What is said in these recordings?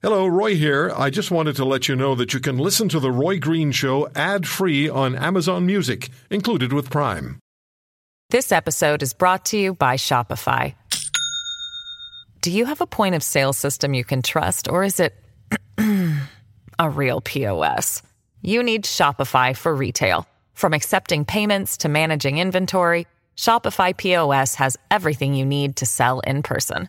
Hello, Roy here. I just wanted to let you know that you can listen to The Roy Green Show ad free on Amazon Music, included with Prime. This episode is brought to you by Shopify. Do you have a point of sale system you can trust, or is it a real POS? You need Shopify for retail. From accepting payments to managing inventory, Shopify POS has everything you need to sell in person.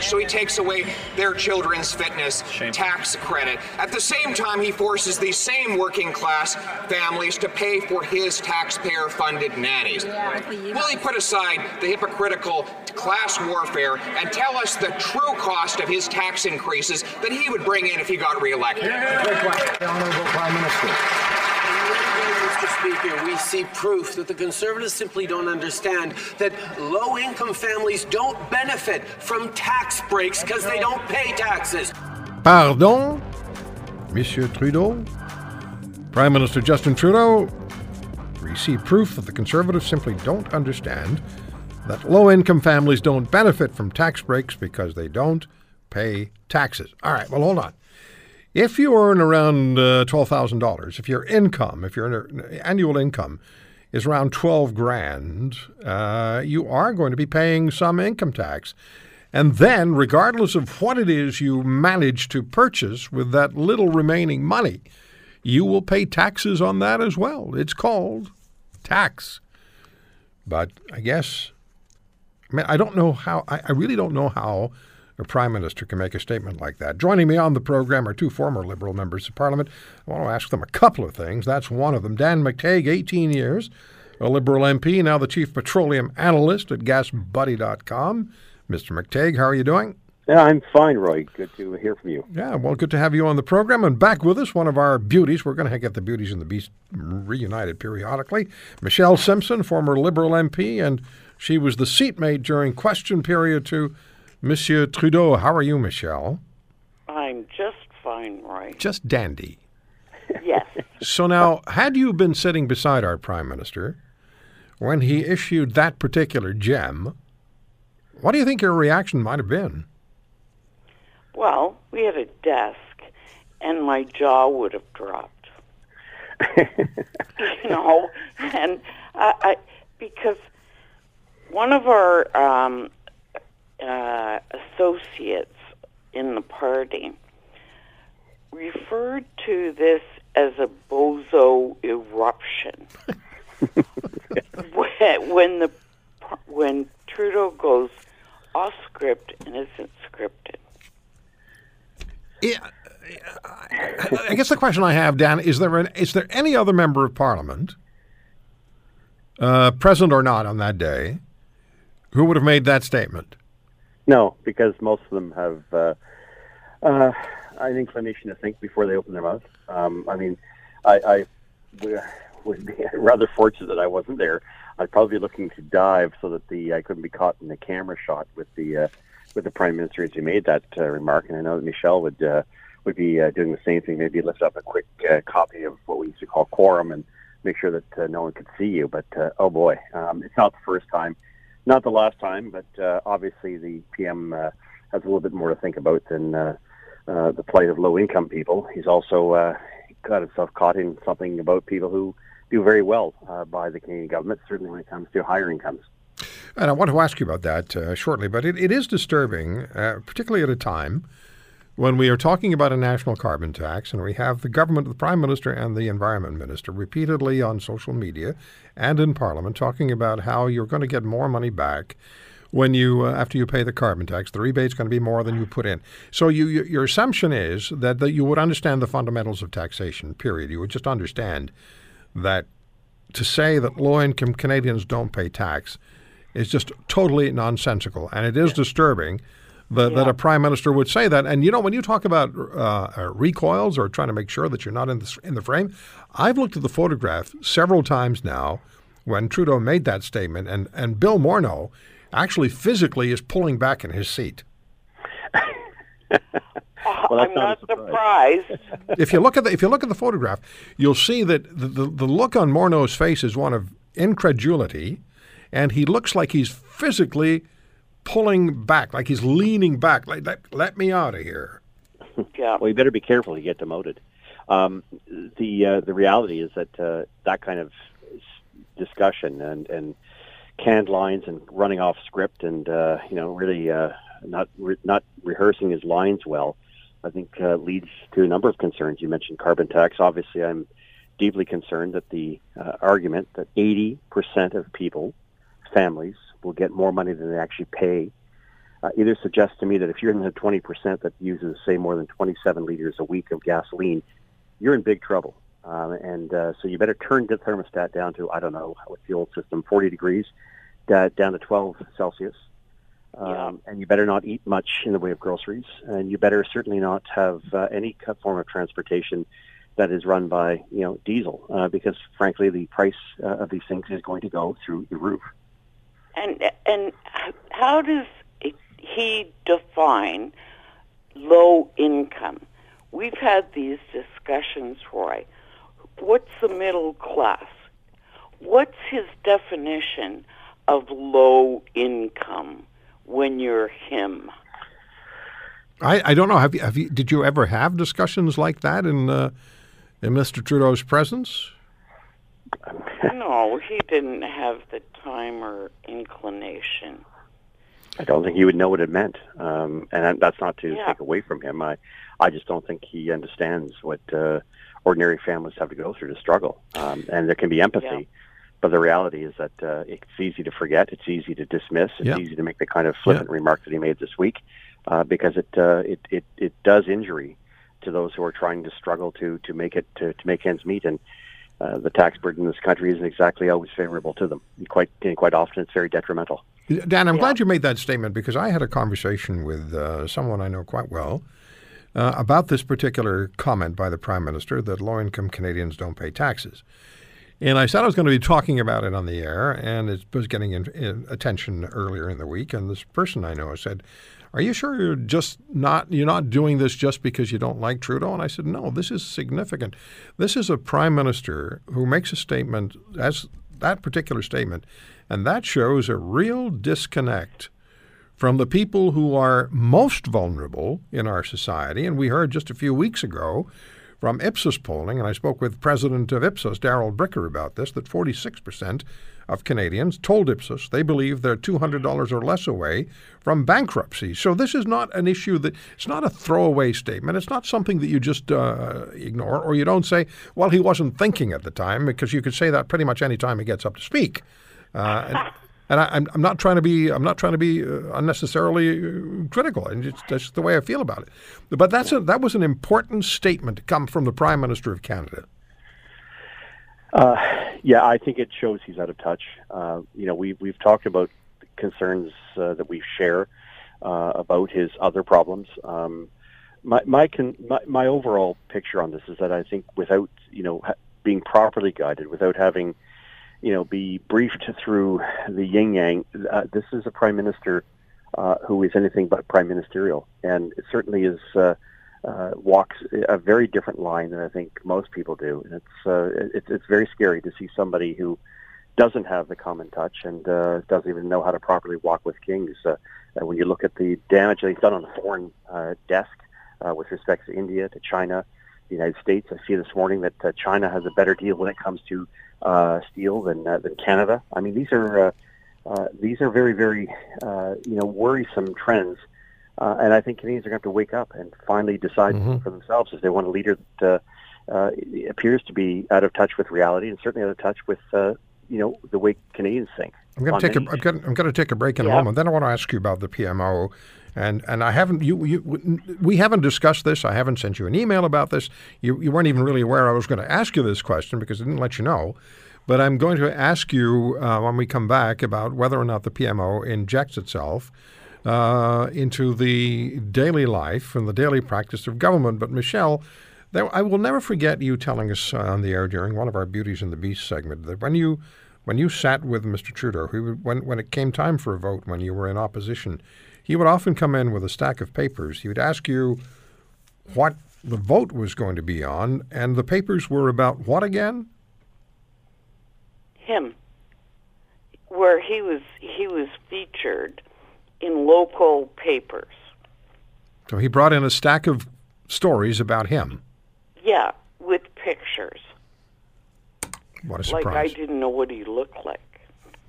So he takes away their children's fitness tax credit. At the same time, he forces these same working class families to pay for his taxpayer funded nannies. Will he put aside the hypocritical class warfare and tell us the true cost of his tax increases that he would bring in if he got reelected? The Honorable Prime Minister. Mr. Speaker, we see proof that the Conservatives simply don't understand that low income families don't benefit from tax breaks because they don't pay taxes. Pardon, Monsieur Trudeau? Prime Minister Justin Trudeau, we see proof that the Conservatives simply don't understand that low income families don't benefit from tax breaks because they don't pay taxes. All right, well, hold on. If you earn around uh, $12,000, if your income, if your annual income is around 12 grand, uh, you are going to be paying some income tax. And then, regardless of what it is you manage to purchase with that little remaining money, you will pay taxes on that as well. It's called tax. But I guess, I mean, I don't know how, I, I really don't know how a prime minister can make a statement like that. Joining me on the program are two former Liberal members of Parliament. I want to ask them a couple of things. That's one of them. Dan McTeague, 18 years, a Liberal MP, now the chief petroleum analyst at GasBuddy.com. Mr. McTeague, how are you doing? Yeah, I'm fine, Roy. Good to hear from you. Yeah, well, good to have you on the program. And back with us, one of our beauties. We're going to get the beauties and the beast reunited periodically. Michelle Simson, former Liberal MP, and she was the seatmate during question period to Monsieur Trudeau. How are you, Michelle? I'm just fine, Roy. Just dandy. Yes. So now, had you been sitting beside our Prime Minister when he issued that particular gem, what do you think your reaction might have been? Well, we had a desk, and my jaw would have dropped. you know, and I, I because one of our um, uh, associates in the party referred to this as a bozo eruption. when the when Trudeau goes off script and isn't scripted. Yeah, I guess the question I have, Dan, is there an, is there any other member of Parliament, uh, present or not on that day, who would have made that statement? No, because most of them have uh, uh, an inclination to think before they open their mouth. Um, I mean, I, I would be rather fortunate that I wasn't there. I'd probably be looking to dive so that the I couldn't be caught in the camera shot with the uh, with the prime minister as he made that uh, remark. And I know that Michelle would uh, would be uh, doing the same thing. Maybe lift up a quick uh, copy of what we used to call quorum and make sure that uh, no one could see you. But uh, oh boy, um, it's not the first time not the last time, but uh, obviously the PM uh, has a little bit more to think about than uh, uh, the plight of low-income people. He's also uh, got himself caught in something about people who do very well uh, by the Canadian government, certainly when it comes to higher incomes. And I want to ask you about that uh, shortly, but it, it is disturbing, uh, particularly at a time when we are talking about a national carbon tax and we have the government, the Prime Minister and the Environment Minister repeatedly on social media and in Parliament talking about how you're going to get more money back when you uh, after you pay the carbon tax. The rebate's going to be more than you put in. So you, you, your assumption is that, that you would understand the fundamentals of taxation, period. You would just understand that to say that low-income Canadians don't pay tax is just totally nonsensical, and it is disturbing – that, yeah. that a prime minister would say that. And you know, when you talk about uh, uh, recoils or trying to make sure that you're not in the, in the frame, I've looked at the photograph several times now when Trudeau made that statement, and, and Bill Morneau actually physically is pulling back in his seat. Well, I'm not not a surprised. if you look at the if you look at the photograph, you'll see that the, the, the look on Morneau's face is one of incredulity, and he looks like he's physically pulling back, like he's leaning back, like let, let me out of here. yeah. Well, you better be careful you get demoted. Um, the uh, the reality is that uh, that kind of discussion and and canned lines and running off script and uh, you know really uh, not re- not rehearsing his lines well, I think uh, leads to a number of concerns. You mentioned carbon tax. Obviously, I'm deeply concerned that the uh, argument that 80% of people, families, will get more money than they actually pay uh, either suggests to me that if you're in the 20% that uses, say, more than 27 liters a week of gasoline, you're in big trouble. Um, and uh, so you better turn the thermostat down to, I don't know, what's the old system, 40 degrees, down to 12 Celsius. Um, Yeah. And you better not eat much in the way of groceries. And you better certainly not have uh, any form of transportation that is run by, you know, diesel, uh, because frankly, the price uh, of these things is going to go through the roof. And and how does he define low income? We've had these discussions, Roy. What's the middle class? What's his definition of low income when you're him? I, I don't know. Have you, have you did you ever have discussions like that in uh, in Mr. Trudeau's presence? No, he didn't have the time or inclination. I don't think he would know what it meant, um, and that's not to Yeah. take away from him. I, I just don't think he understands what uh, ordinary families have to go through to struggle. Um, and there can be empathy, Yeah. but the reality is that uh, it's easy to forget, it's easy to dismiss, it's Yeah. easy to make the kind of flippant remark that he made this week, uh, because it, uh, it it it does injury to those who are trying to struggle to to make it to, to make ends meet and. Uh, the tax burden in this country isn't exactly always favorable to them. Quite, quite often, it's very detrimental. Dan, I'm glad you made that statement because I had a conversation with uh, someone I know quite well uh, about this particular comment by the Prime Minister that low income Canadians don't pay taxes. And I said I was going to be talking about it on the air, and it was getting in, in attention earlier in the week. And this person I know said, "Are you sure you're just not you're not doing this just because you don't like Trudeau?" And I said, "No, this is significant. This is a prime minister who makes a statement as that particular statement, and that shows a real disconnect." From the people who are most vulnerable in our society. And we heard just a few weeks ago from Ipsos polling, and I spoke with President of Ipsos, Darrell Bricker, about this, that 46% of Canadians told Ipsos they believe they're $200 or less away from bankruptcy. So this is not an issue that, it's not a throwaway statement. It's not something that you just uh, ignore, or you don't say, well, he wasn't thinking at the time, because you could say that pretty much any time he gets up to speak. Uh, and, I, I'm, I'm not trying to be I'm not trying to be uh, unnecessarily uh, critical, and it's that's just the way I feel about it. But that's a, that was an important statement to come from the Prime Minister of Canada. Uh, yeah, I think it shows he's out of touch. Uh, you know, we we've talked about concerns uh, that we share uh, about his other problems. Um, my my, con- my my overall picture on this is that I think without you know ha- being properly guided, without having you know be briefed through the yin yang, uh, this is a prime minister uh, who is anything but prime ministerial, and it certainly is. Uh, uh, walks a very different line than I think most people do, and it's uh, it's it's very scary to see somebody who doesn't have the common touch and uh, doesn't even know how to properly walk with kings. Uh, when you look at the damage that he's done on the foreign uh, desk uh, with respect to India, to China, the United States, I see this morning that uh, China has a better deal when it comes to uh, steel than uh, than Canada. I mean, these are uh, uh, these are very very uh, you know worrisome trends. Uh, and I think Canadians are going to have to wake up and finally decide for themselves if they want a leader that uh, uh, appears to be out of touch with reality and certainly out of touch with uh, you know the way Canadians think. I'm going to take a, I'm going, to take a break in a moment. Then I want to ask you about the PMO, and and I haven't you, you we haven't discussed this. I haven't sent you an email about this. You you weren't even really aware I was going to ask you this question because I didn't let you know. But I'm going to ask you uh, when we come back about whether or not the PMO injects itself uh, into the daily life and the daily practice of government. But Michelle, there, I will never forget you telling us on the air during one of our Beauties and the Beast segment that when you when you sat with Mr. Trudeau, he when when it came time for a vote, when you were in opposition, he would often come in with a stack of papers. He would ask you what the vote was going to be on, and the papers were about what again? Him, where he was he was featured in local papers. So he brought in a stack of stories about him. Yeah, with pictures. What a surprise! Like I didn't know what he looked like.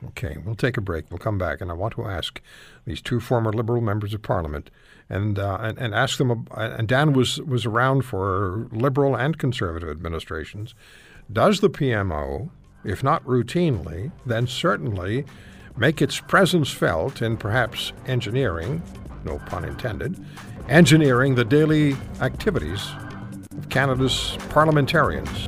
Okay, we'll take a break. We'll come back, and I want to ask these two former Liberal members of Parliament, and uh, and, and ask them. And Dan was was around for Liberal and Conservative administrations. Does the PMO, if not routinely, then certainly make its presence felt in perhaps engineering, no pun intended, engineering the daily activities of Canada's parliamentarians?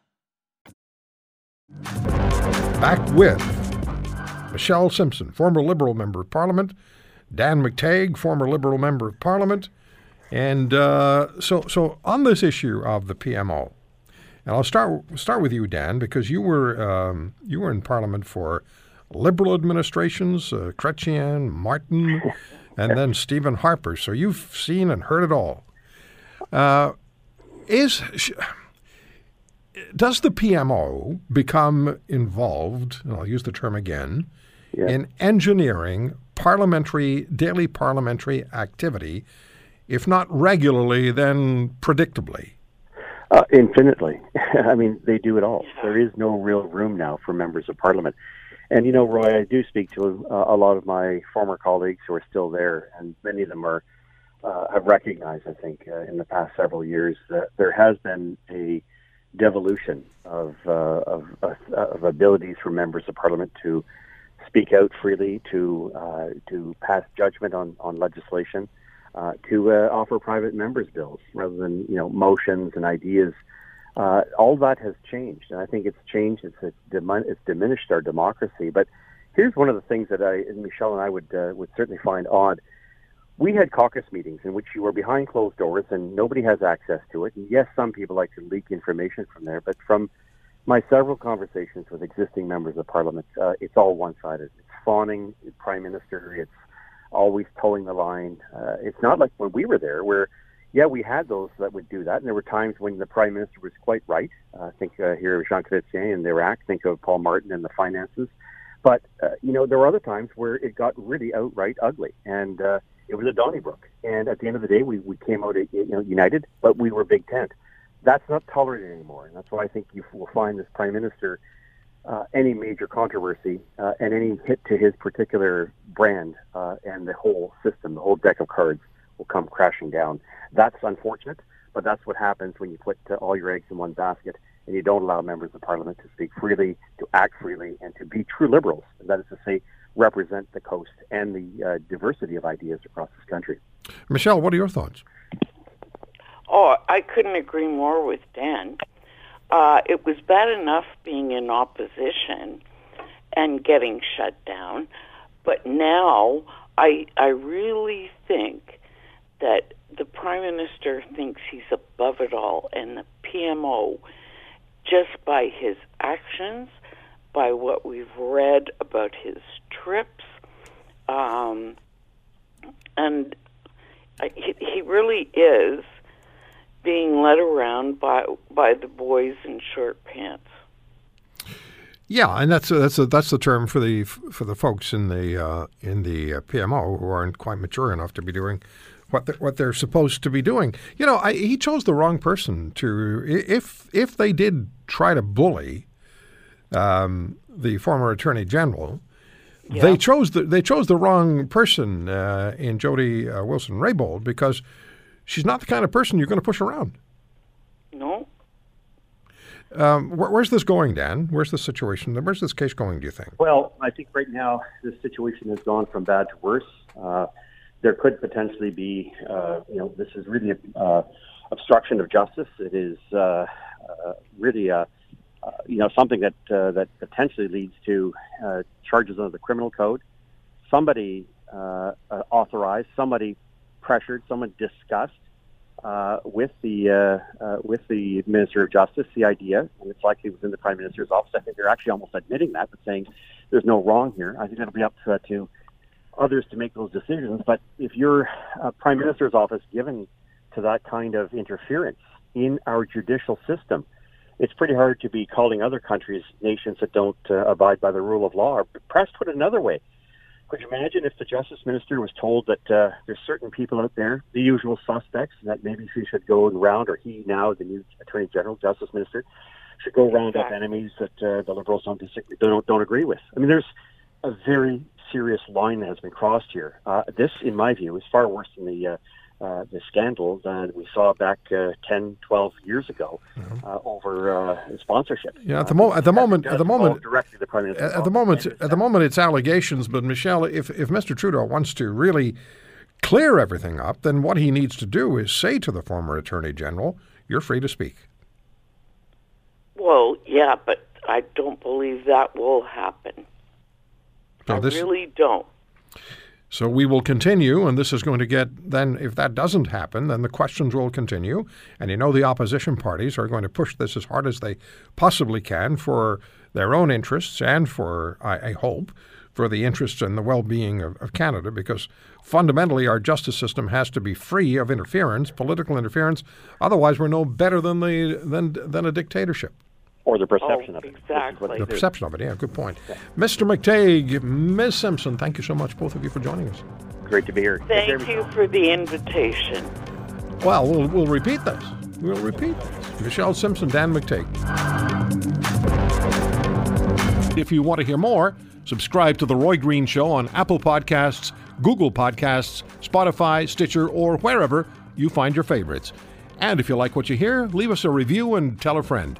Back with Michelle Simson, former Liberal Member of Parliament, Dan McTeague, former Liberal Member of Parliament, and uh, so so on this issue of the PMO, and I'll start start with you, Dan, because you were um, you were in Parliament for Liberal administrations, uh, Chrétien, Martin, and then Stephen Harper. So you've seen and heard it all. Uh, is sh- does the PMO become involved, and I'll use the term again, Yeah. in engineering parliamentary, daily parliamentary activity, if not regularly, then predictably? Uh, infinitely. I mean, they do it all. There is no real room now for members of parliament. And you know, Roy, I do speak to uh, a lot of my former colleagues who are still there, and many of them are uh, have recognized, I think, uh, in the past several years that there has been a devolution of uh, of, of, abilities for members of parliament to speak out freely, to uh, to pass judgment on on legislation, uh, to uh, offer private members' bills rather than you know motions and ideas. Uh, all that has changed, and I think it's changed. It's it's, it's diminished our democracy. But here's one of the things that I, Michelle and I would uh, would certainly find odd. We had caucus meetings in which you were behind closed doors and nobody has access to it. And yes, some people like to leak information from there, but from my several conversations with existing members of parliament, uh, it's all one-sided. It's fawning prime minister. It's always toeing the line. Uh, it's not like when we were there, where yeah, we had those that would do that, and there were times when the prime minister was quite right. Uh, think uh, here of Jean Chrétien in Iraq. Think of Paul Martin and the finances. But uh, you know, there were other times where it got really outright ugly, and uh, it was a Donnybrook. And at the end of the day, we, we came out you know united, but we were Big Tent. That's not tolerated anymore, and that's why I think you will find this prime minister uh, any major controversy uh, and any hit to his particular brand uh, and the whole system, the whole deck of cards will come crashing down. That's unfortunate, but that's what happens when you put uh, all your eggs in one basket and you don't allow members of parliament to speak freely, to act freely, and to be true liberals. That is to say, represent the coast and the uh, diversity of ideas across this country. Michelle, what are your thoughts? Oh, I couldn't agree more with Dan. Uh, it was bad enough being in opposition and getting shut down, but now I I really think that the prime minister thinks he's above it all, and the PMO, just by his actions, by what we've read about his trips, um, and uh, he, really is being led around by by the boys in short pants. Yeah, and that's that's a, that's the term for the for the folks in the uh, in the uh, PMO who aren't quite mature enough to be doing what they're, what they're supposed to be doing. You know, I, he chose the wrong person to if if they did try to bully um, the former attorney general. They chose the they chose the wrong person uh, in Jody uh, Wilson Raybould because she's not the kind of person you're going to push around. No, Um, where, where's this going, Dan? Where's the situation? Where's this case going? Do you think? Well, I think right now the situation has gone from bad to worse. Uh, there could potentially be, uh, you know, this is really a, uh, obstruction of justice. It is uh, uh, really a uh, you know something that uh, that potentially leads to uh, charges under the criminal code. Somebody uh, uh, authorized, somebody pressured, someone discussed uh, with the with the Minister of Justice the idea, and it's likely within the Prime Minister's office. I think they're actually almost admitting that, but saying there's no wrong here. I think it'll be up to, to others to make those decisions. But if your Prime Minister's office given to that kind of interference in our judicial system, it's pretty hard to be calling other countries nations that don't uh, abide by the rule of law. Perhaps put it another way, could you imagine if the Justice Minister was told that uh, there's certain people out there, the usual suspects, that maybe she should go around, or he now, the new Attorney General, Justice Minister, should go round up enemies that uh, the Liberals don't disagree, don't don't agree with? I mean, there's a very serious line that has been crossed here. Uh, this, in my view, is far worse than the uh, uh, the scandal that we saw back uh, 10, 12 years ago mm-hmm. uh, over uh, sponsorship. Yeah, at the, mo- at the moment, at the moment, directly the prime minister. At, the moment, at the moment, it's allegations. But Michelle, if if Mr. Trudeau wants to really clear everything up, then what he needs to do is say to the former attorney general, "You're free to speak." Well, yeah, but I don't believe that will happen. So I this, really don't. So we will continue, and this is going to get then, if that doesn't happen, then the questions will continue. And you know, the opposition parties are going to push this as hard as they possibly can for their own interests and for, I, I hope, for the interests and the well being of, of, Canada, because fundamentally our justice system has to be free of interference, political interference. Otherwise, we're no better than, the, than, than a dictatorship or the perception oh, of it. Exactly. The perception of it, yeah, good point. Yeah. Mr. McTeague, Ms. Simson, thank you so much, both of you, for joining us. Great to be here. Thank you for the invitation. Well, we'll, we'll repeat this. We'll repeat this. Michelle Simson, Dan McTeague. If you want to hear more, subscribe to The Roy Green Show on Apple Podcasts, Google Podcasts, Spotify, Stitcher, or wherever you find your favorites. And if you like what you hear, leave us a review and tell a friend.